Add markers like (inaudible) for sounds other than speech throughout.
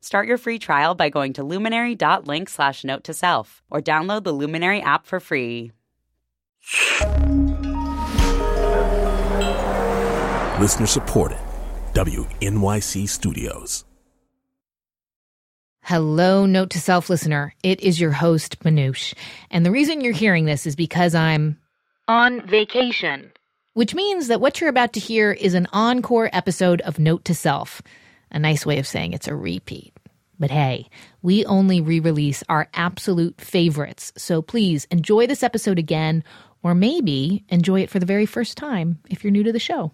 Start your free trial by going to luminary.link slash note to self or download the Luminary app for free. Listener supported. WNYC Studios. Hello, Note to Self listener. It is your host, Manoush. And the reason you're hearing this is because I'm on vacation, which means that what you're about to hear is an encore episode of Note to Self. A nice way of saying it's a repeat. But hey, we only re release our absolute favorites. So please enjoy this episode again, or maybe enjoy it for the very first time if you're new to the show.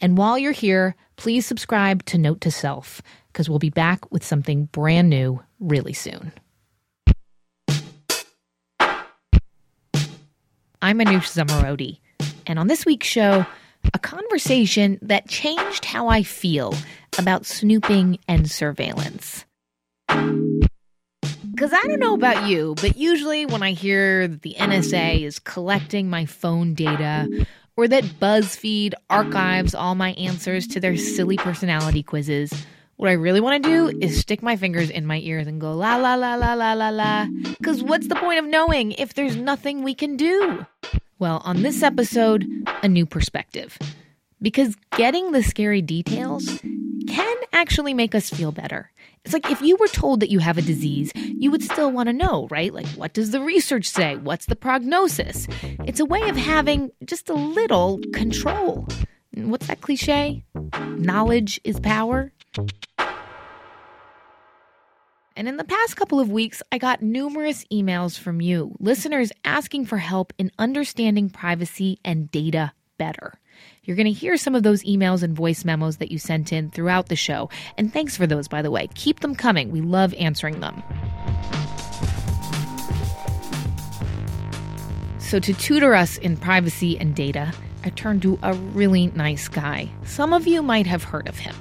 And while you're here, please subscribe to Note to Self, because we'll be back with something brand new really soon. I'm Manoush Zomorodi, and on this week's show, a conversation that changed how I feel about snooping and surveillance. Because I don't know about you, but usually when I hear that the NSA is collecting my phone data or that BuzzFeed archives all my answers to their silly personality quizzes, what I really want to do is stick my fingers in my ears and go la la la la la la la. Because what's the point of knowing if there's nothing we can do? Well, on this episode, a new perspective. Because getting the scary details can actually make us feel better. It's like if you were told that you have a disease, you would still want to know, right? Like, what does the research say? What's the prognosis? It's a way of having just a little control. What's that cliche? Knowledge is power. And in the past couple of weeks, I got numerous emails from you, listeners asking for help in understanding privacy and data better. You're going to hear some of those emails and voice memos that you sent in throughout the show. And thanks for those, by the way. Keep them coming. We love answering them. So, to tutor us in privacy and data, I turned to a really nice guy. Some of you might have heard of him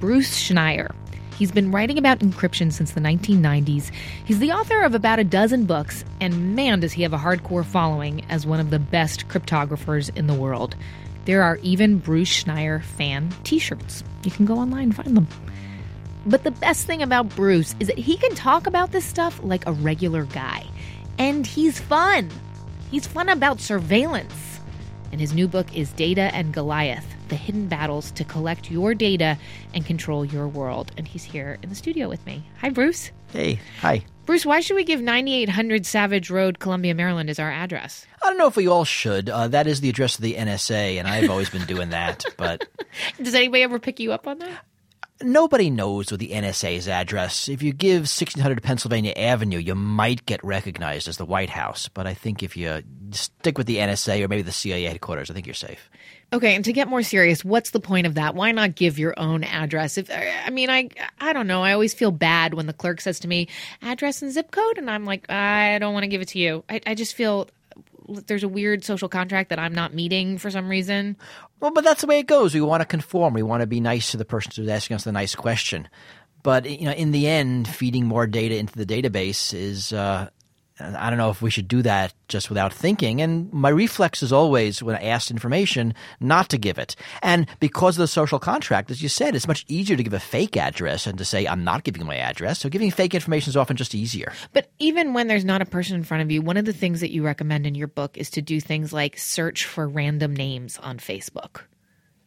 Bruce Schneier. He's been writing about encryption since the 1990s. He's the author of about a dozen books, and man, does he have a hardcore following as one of the best cryptographers in the world. There are even Bruce Schneier fan t shirts. You can go online and find them. But the best thing about Bruce is that he can talk about this stuff like a regular guy. And he's fun. He's fun about surveillance. And his new book is Data and Goliath The Hidden Battles to Collect Your Data and Control Your World. And he's here in the studio with me. Hi, Bruce. Hey, hi. Bruce, why should we give 9800 Savage Road, Columbia, Maryland as our address? I don't know if we all should. Uh, that is the address of the NSA, and I've always been doing that. (laughs) But Does anybody ever pick you up on that? nobody knows what the NSA's address. If you give 1600 Pennsylvania Avenue, you might get recognized as the White House. But I think if you stick with the NSA or maybe the CIA headquarters, I think you're safe. Okay, and to get more serious, what's the point of that? Why not give your own address? If I mean, I I don't know. I always feel bad when the clerk says to me, "Address and zip code," and I'm like, I don't want to give it to you. I, I just feel there's a weird social contract that I'm not meeting for some reason. Well, but that's the way it goes. We want to conform. We want to be nice to the person who's asking us the nice question. But you know, in the end, feeding more data into the database is. Uh, I don't know if we should do that just without thinking. And my reflex is always, when I asked information, not to give it. And because of the social contract, as you said, it's much easier to give a fake address and to say, I'm not giving my address. So giving fake information is often just easier. But even when there's not a person in front of you, one of the things that you recommend in your book is to do things like search for random names on Facebook.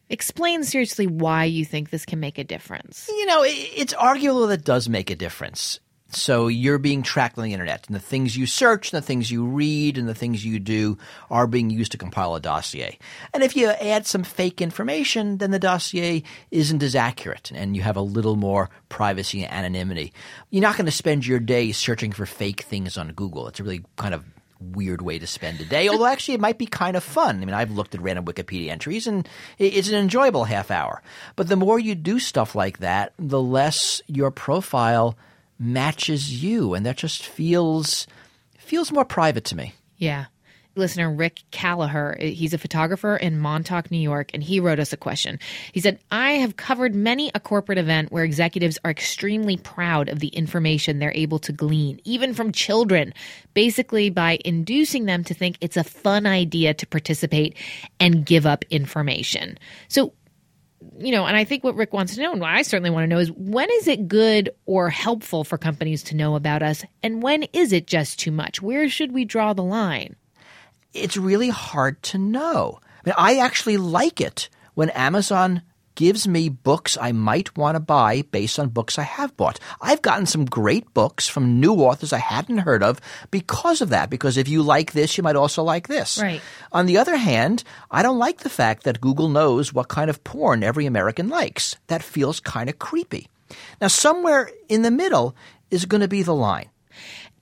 Explain seriously why you think this can make a difference. You know, it's arguable that it does make a difference. So you're being tracked on the internet, and the things you search, and the things you read, and the things you do are being used to compile a dossier. And if you add some fake information, then the dossier isn't as accurate, and you have a little more privacy and anonymity. You're not going to spend your day searching for fake things on Google. It's a really kind of weird way to spend a day. Although actually, it might be kind of fun. I mean, I've looked at random Wikipedia entries, and it's an enjoyable half hour. But the more you do stuff like that, the less your profile matches you, and that just feels feels more private to me. Yeah. Listener Rick Callagher, eh, he's a photographer in Montauk, New York, and he wrote us a question. He said, I have covered many a corporate event where executives are extremely proud of the information they're able to glean, even from children, basically by inducing them to think it's a fun idea to participate and give up information. So, you know, and I think what Rick wants to know, and what I certainly want to know, is when is it good or helpful for companies to know about us, and when is it just too much? Where should we draw the line? It's really hard to know. I mean, I actually like it when Amazon gives me books I might want to buy based on books I have bought. I've gotten some great books from new authors I hadn't heard of because of that, because if you like this, you might also like this. Right. On the other hand, I don't like the fact that Google knows what kind of porn every American likes. That feels kind of creepy. Now, somewhere in the middle is going to be the line.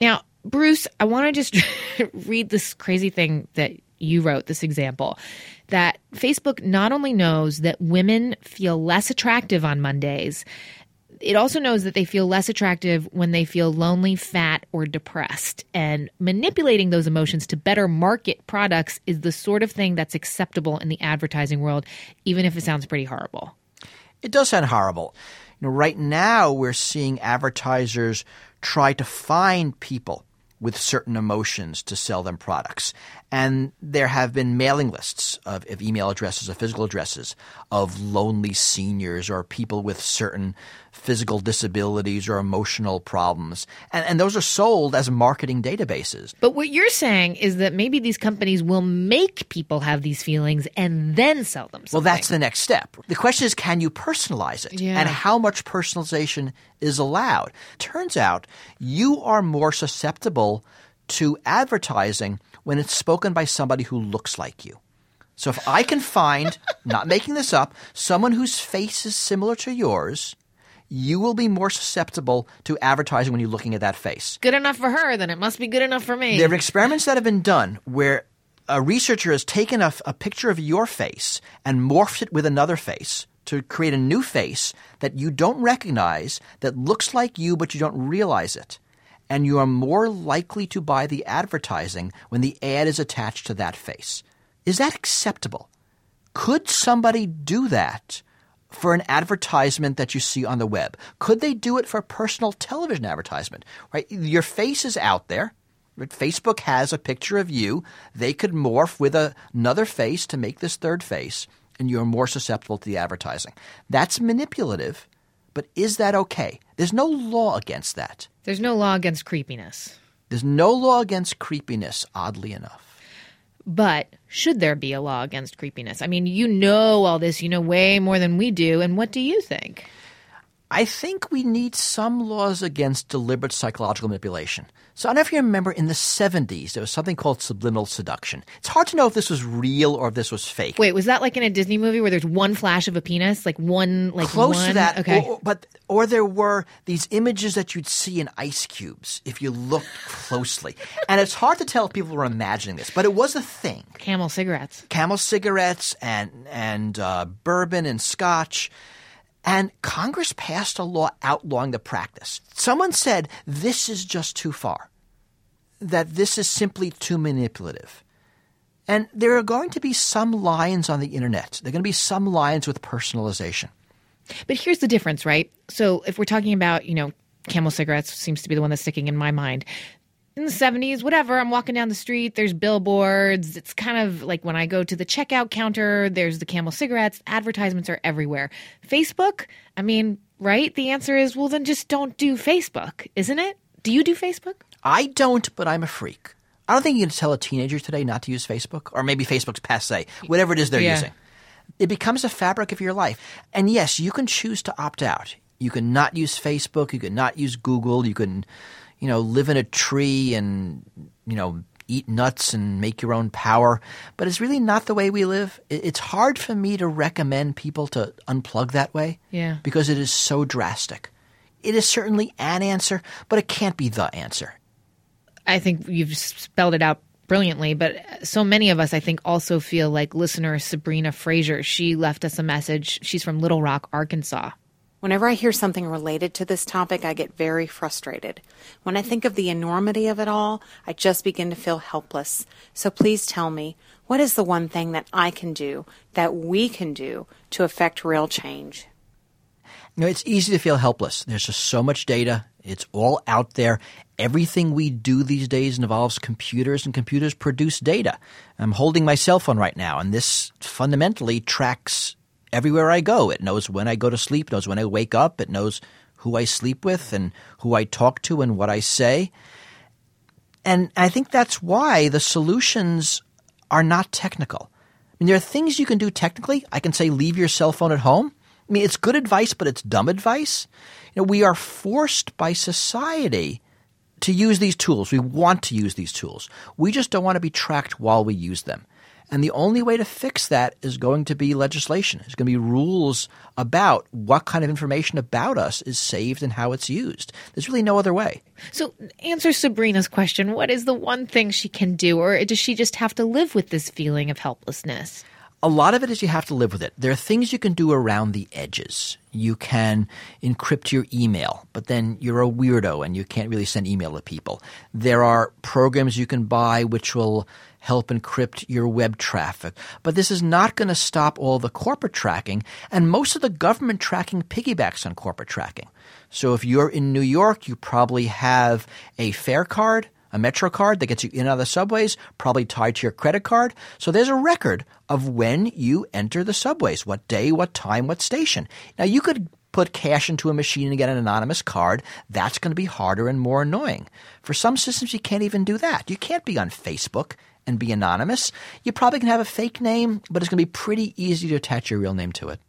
Now, Bruce, I want to just (laughs) read this crazy thing that you wrote, this example that Facebook not only knows that women feel less attractive on Mondays, it also knows that they feel less attractive when they feel lonely, fat, or depressed. And manipulating those emotions to better market products is the sort of thing that's acceptable in the advertising world, even if it sounds pretty horrible. It does sound horrible. You know, right now we're seeing advertisers try to find people with certain emotions to sell them products. And there have been mailing lists of, of, email addresses, of physical addresses of lonely seniors or people with certain physical disabilities or emotional problems. And, and those are sold as marketing databases. But what you're saying is that maybe these companies will make people have these feelings and then sell them something. Well, that's the next step. The question is can you personalize it? Yeah. And how much personalization is allowed? Turns out you are more susceptible to advertising when it's spoken by somebody who looks like you. So if I can find, (laughs) not making this up, someone whose face is similar to yours, you will be more susceptible to advertising when you're looking at that face. Good enough for her, then it must be good enough for me. There are experiments that have been done where a researcher has taken a, a picture of your face and morphed it with another face to create a new face that you don't recognize, that looks like you, but you don't realize it and you are more likely to buy the advertising when the ad is attached to that face. Is that acceptable? Could somebody do that for an advertisement that you see on the web? Could they do it for a personal television advertisement? Right? Your face is out there. Facebook has a picture of you. They could morph with a, another face to make this third face, and you're more susceptible to the advertising. That's manipulative, but is that okay? There's no law against that. There's no law against creepiness. There's no law against creepiness, oddly enough. But should there be a law against creepiness? I mean, you know all this, you know way more than we do. And what do you think? I think we need some laws against deliberate psychological manipulation. So I don't know if you remember in the 70s, there was something called subliminal seduction. It's hard to know if this was real or if this was fake. Wait, was that like in a Disney movie where there's one flash of a penis? Like one, like Close one? to that. Okay. Or, but, or there were these images that you'd see in ice cubes if you looked closely. and it's hard to tell if people were imagining this, but it was a thing. Camel cigarettes. Camel cigarettes and, and uh, bourbon and scotch. And Congress passed a law outlawing the practice. Someone said this is just too far, that this is simply too manipulative. And there are going to be some lines on the internet. There are going to be some lines with personalization. But here's the difference, right? So if we're talking about, you know, Camel cigarettes seems to be the one that's sticking in my mind in the 70s, whatever, I'm walking down the street, there's billboards. It's kind of like when I go to the checkout counter, there's the camel cigarettes, advertisements are everywhere. Facebook, I mean, right? The answer is, well, then just don't do Facebook, isn't it? Do you do Facebook? I don't, but I'm a freak. I don't think you can tell a teenager today not to use Facebook, or maybe Facebook's passe, whatever it is they're Yeah. using. It becomes a fabric of your life. And yes, you can choose to opt out. You can not use Facebook, you can not use Google, you can, you know, live in a tree and, you know, eat nuts and make your own power. But it's really not the way we live. It's hard for me to recommend people to unplug that way Yeah. because it is so drastic. It is certainly an answer, but it can't be the answer. I think you've spelled it out brilliantly, but so many of us, I think, also feel like listener Sabrina Fraser. She left us a message. She's from Little Rock, Arkansas. Whenever I hear something related to this topic, I get very frustrated. When I think of the enormity of it all, I just begin to feel helpless. So please tell me, what is the one thing that I can do, that we can do, to affect real change? You know, it's easy to feel helpless. There's just so much data. It's all out there. Everything we do these days involves computers, and computers produce data. I'm holding my cell phone right now, and this fundamentally tracks everywhere I go. It knows when I go to sleep, knows when I wake up, it knows who I sleep with and who I talk to and what I say. And I think that's why the solutions are not technical. I mean, there are things you can do technically. I can say leave your cell phone at home. I mean, it's good advice, but it's dumb advice. You know, we are forced by society to use these tools. We want to use these tools. We just don't want to be tracked while we use them. And the only way to fix that is going to be legislation. It's going to be rules about what kind of information about us is saved and how it's used. There's really no other way. So, answer Sabrina's question what is the one thing she can do, or does she just have to live with this feeling of helplessness? a lot of it is you have to live with it. There are things you can do around the edges. You can encrypt your email, but then you're a weirdo and you can't really send email to people. There are programs you can buy which will help encrypt your web traffic. But this is not going to stop all the corporate tracking, and most of the government tracking piggybacks on corporate tracking. So if you're in New York, you probably have a fare card a Metro card that gets you in and out of the subways, probably tied to your credit card. So there's a record of when you enter the subways, what day, what time, what station. Now you could put cash into a machine and get an anonymous card. That's going to be harder and more annoying. For some systems, you can't even do that. You can't be on Facebook and be anonymous. You probably can have a fake name, but it's going to be pretty easy to attach your real name to it.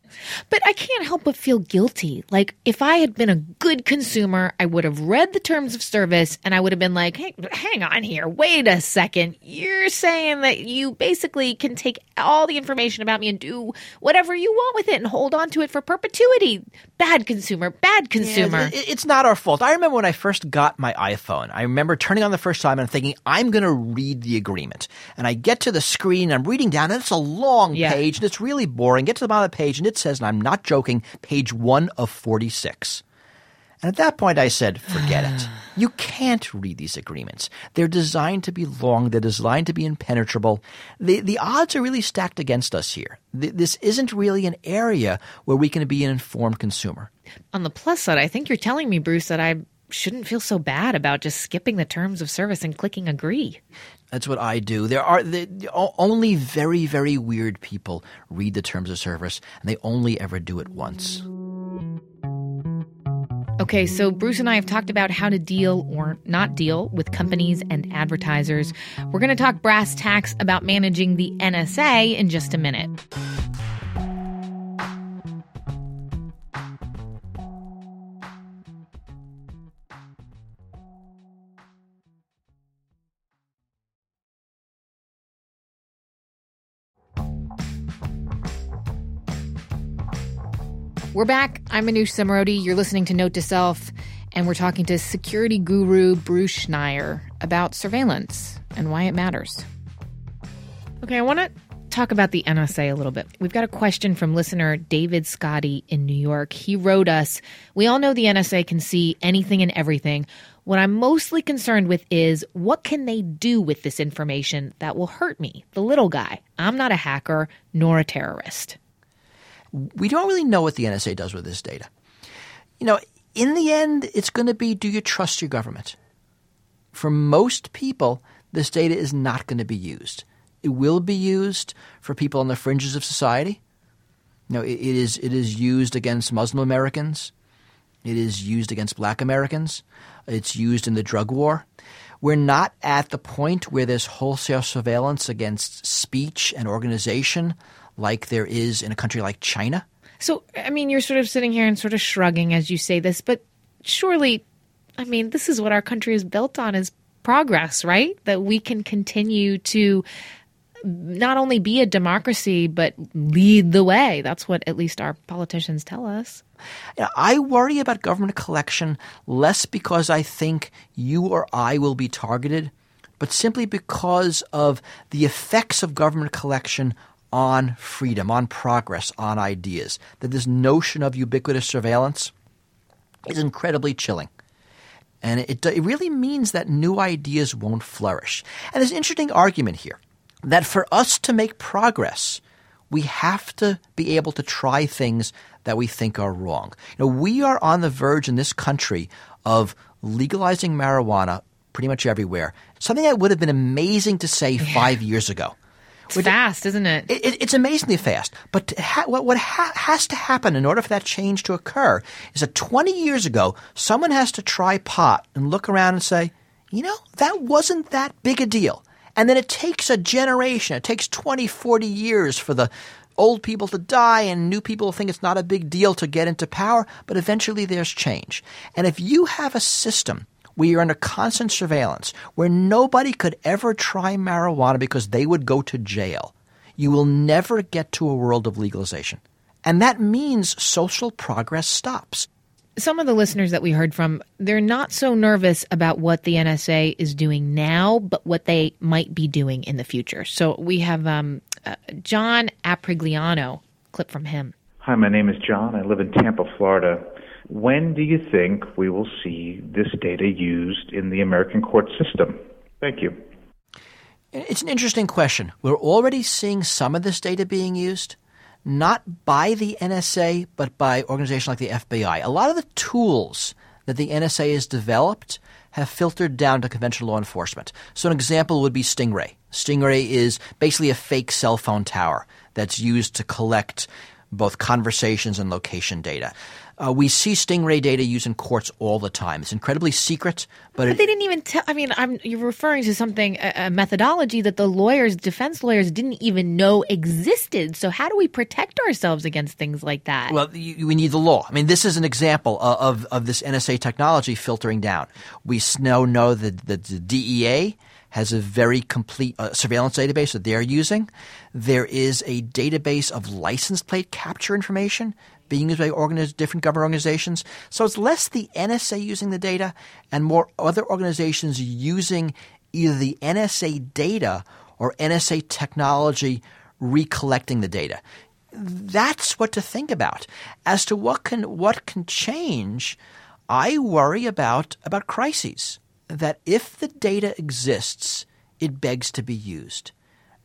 But I can't help but feel guilty. Like, if I had been a good consumer, I would have read the terms of service and I would have been like, hey, hang on here. Wait a second. You're saying that you basically can take all the information about me and do whatever you want with it and hold on to it for perpetuity. Bad consumer, bad consumer. Yeah, it's not our fault. I remember when I first got my iPhone, I remember turning on the first time and thinking, I'm going to read the agreement. And I get to the screen, I'm reading down, and it's a long yeah. page, and it's really boring. Get to the bottom of the page, and it says, and I'm not joking, page one of 46. And at that point, I said, forget it. (sighs) You can't read these agreements. They're designed to be long. They're designed to be impenetrable. The, the odds are really stacked against us here. This isn't really an area where we can be an informed consumer. On the plus side, I think you're telling me, Bruce, that I shouldn't feel so bad about just skipping the terms of service and clicking agree. That's what I do. There are the, the, only very, very weird people read the terms of service, and they only ever do it once. Okay, so Bruce and I have talked about how to deal or not deal with companies and advertisers. We're going to talk brass tacks about managing the NSA in just a minute. We're back. I'm Manoush Zomorodi. You're listening to Note to Self, and we're talking to security guru Bruce Schneier about surveillance and why it matters. Okay, I want to talk about the NSA a little bit. We've got a question from listener David Scotty in New York. He wrote us We all know the NSA can see anything and everything. What I'm mostly concerned with is what can they do with this information that will hurt me, the little guy? I'm not a hacker nor a terrorist we don't really know what the NSA does with this data. You know, in the end, it's going to be do you trust your government? For most people, this data is not going to be used. It will be used for people on the fringes of society. You know, it, it is it is used against Muslim Americans. It is used against Black Americans. It's used in the drug war. We're not at the point where there's wholesale surveillance against speech and organization like there is in a country like China. So, I mean, you're sort of sitting here and sort of shrugging as you say this, but surely, I mean, this is what our country is built on is progress, right? That we can continue to not only be a democracy, but lead the way. That's what at least our politicians tell us. I worry about government collection less because I think you or I will be targeted, but simply because of the effects of government collection on freedom, on progress, on ideas, that this notion of ubiquitous surveillance is incredibly chilling. And it, it really means that new ideas won't flourish. And there's an interesting argument here that for us to make progress, we have to be able to try things that we think are wrong. You know, we are on the verge in this country of legalizing marijuana pretty much everywhere. Something that would have been amazing to say yeah. five years ago. It's fast, isn't it? it, it it's amazingly fast. But ha- what, what ha- has to happen in order for that change to occur is that 20 years ago, someone has to try pot and look around and say, you know, that wasn't that big a deal. And then it takes a generation, it takes 20, 40 years for the old people to die and new people think it's not a big deal to get into power, but eventually there's change. And if you have a system where you're under constant surveillance, where nobody could ever try marijuana because they would go to jail, you will never get to a world of legalization. And that means social progress stops some of the listeners that we heard from, they're not so nervous about what the NSA is doing now, but what they might be doing in the future. So we have um, uh, John Aprigliano, clip from him. Hi, my name is John. I live in Tampa, Florida. When do you think we will see this data used in the American court system? Thank you. It's an interesting question. We're already seeing some of this data being used not by the NSA, but by organizations like the FBI. A lot of the tools that the NSA has developed have filtered down to conventional law enforcement. So, an example would be Stingray. Stingray is basically a fake cell phone tower that's used to collect both conversations and location data. Uh, we see Stingray data used in courts all the time. It's incredibly secret, but, but it, they didn't even tell. I mean, I'm, you're referring to something, a, a, methodology that the lawyers, defense lawyers, didn't even know existed. So how do we protect ourselves against things like that? Well, you, we need the law. I mean, this is an example of, of, of this NSA technology filtering down. We now know that, that the DEA has a very complete uh, surveillance database that they're using. There is a database of license plate capture information being used by different government organizations. So it's less the NSA using the data and more other organizations using either the NSA data or NSA technology recollecting the data. That's what to think about. As to what can what can change, I worry about about crises. That if the data exists, it begs to be used.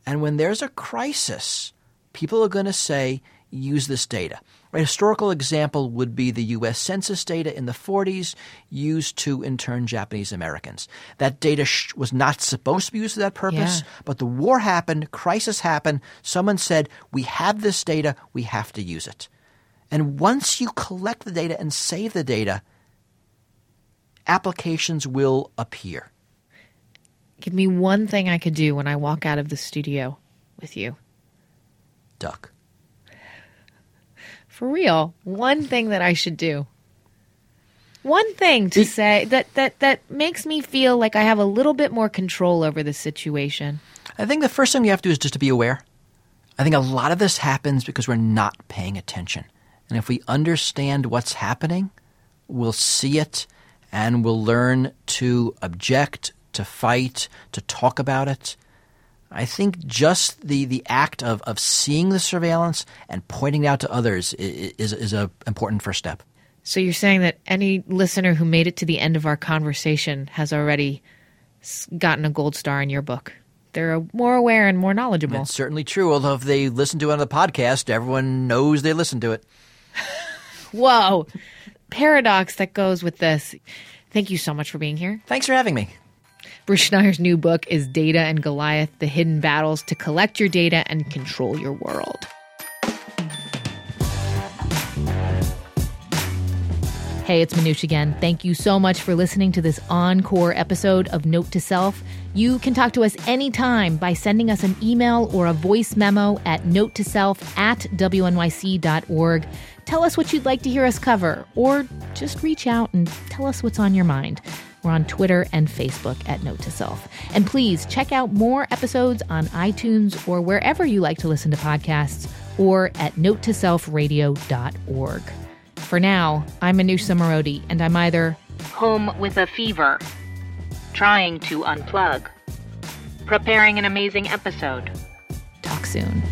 And when there's a crisis, people are going to say, use this data. A historical example would be the U.S. Census data in the 40s used to intern Japanese Americans. That data sh- was not supposed to be used for that purpose, yeah. but the war happened, crisis happened. Someone said, We have this data, we have to use it. And once you collect the data and save the data, applications will appear. Give me one thing I could do when I walk out of the studio with you. Duck for real, one thing that I should do. One thing to say that, that that makes me feel like I have a little bit more control over the situation. I think the first thing you have to do is just to be aware. I think a lot of this happens because we're not paying attention. And if we understand what's happening, we'll see it and we'll learn to object, to fight, to talk about it. I think just the, the act of, of seeing the surveillance and pointing it out to others is, is an important first step. So you're saying that any listener who made it to the end of our conversation has already gotten a gold star in your book. They're more aware and more knowledgeable. That's certainly true. Although if they listen to it on the podcast, everyone knows they listen to it. (laughs) Whoa. Paradox that goes with this. Thank you so much for being here. Thanks for having me. Bruce Schneier's new book is Data and Goliath The Hidden Battles to Collect Your Data and Control Your World. Hey, it's Manoush again. Thank you so much for listening to this encore episode of Note to Self. You can talk to us anytime by sending us an email or a voice memo at note to self at wnyc.org. Tell us what you'd like to hear us cover, or just reach out and tell us what's on your mind. We're on Twitter and Facebook at Note to Self. And please check out more episodes on iTunes or wherever you like to listen to podcasts or at notetoselfradio.org. For now, I'm Manoush Zomorodi, and I'm either home with a fever, trying to unplug, preparing an amazing episode. Talk soon.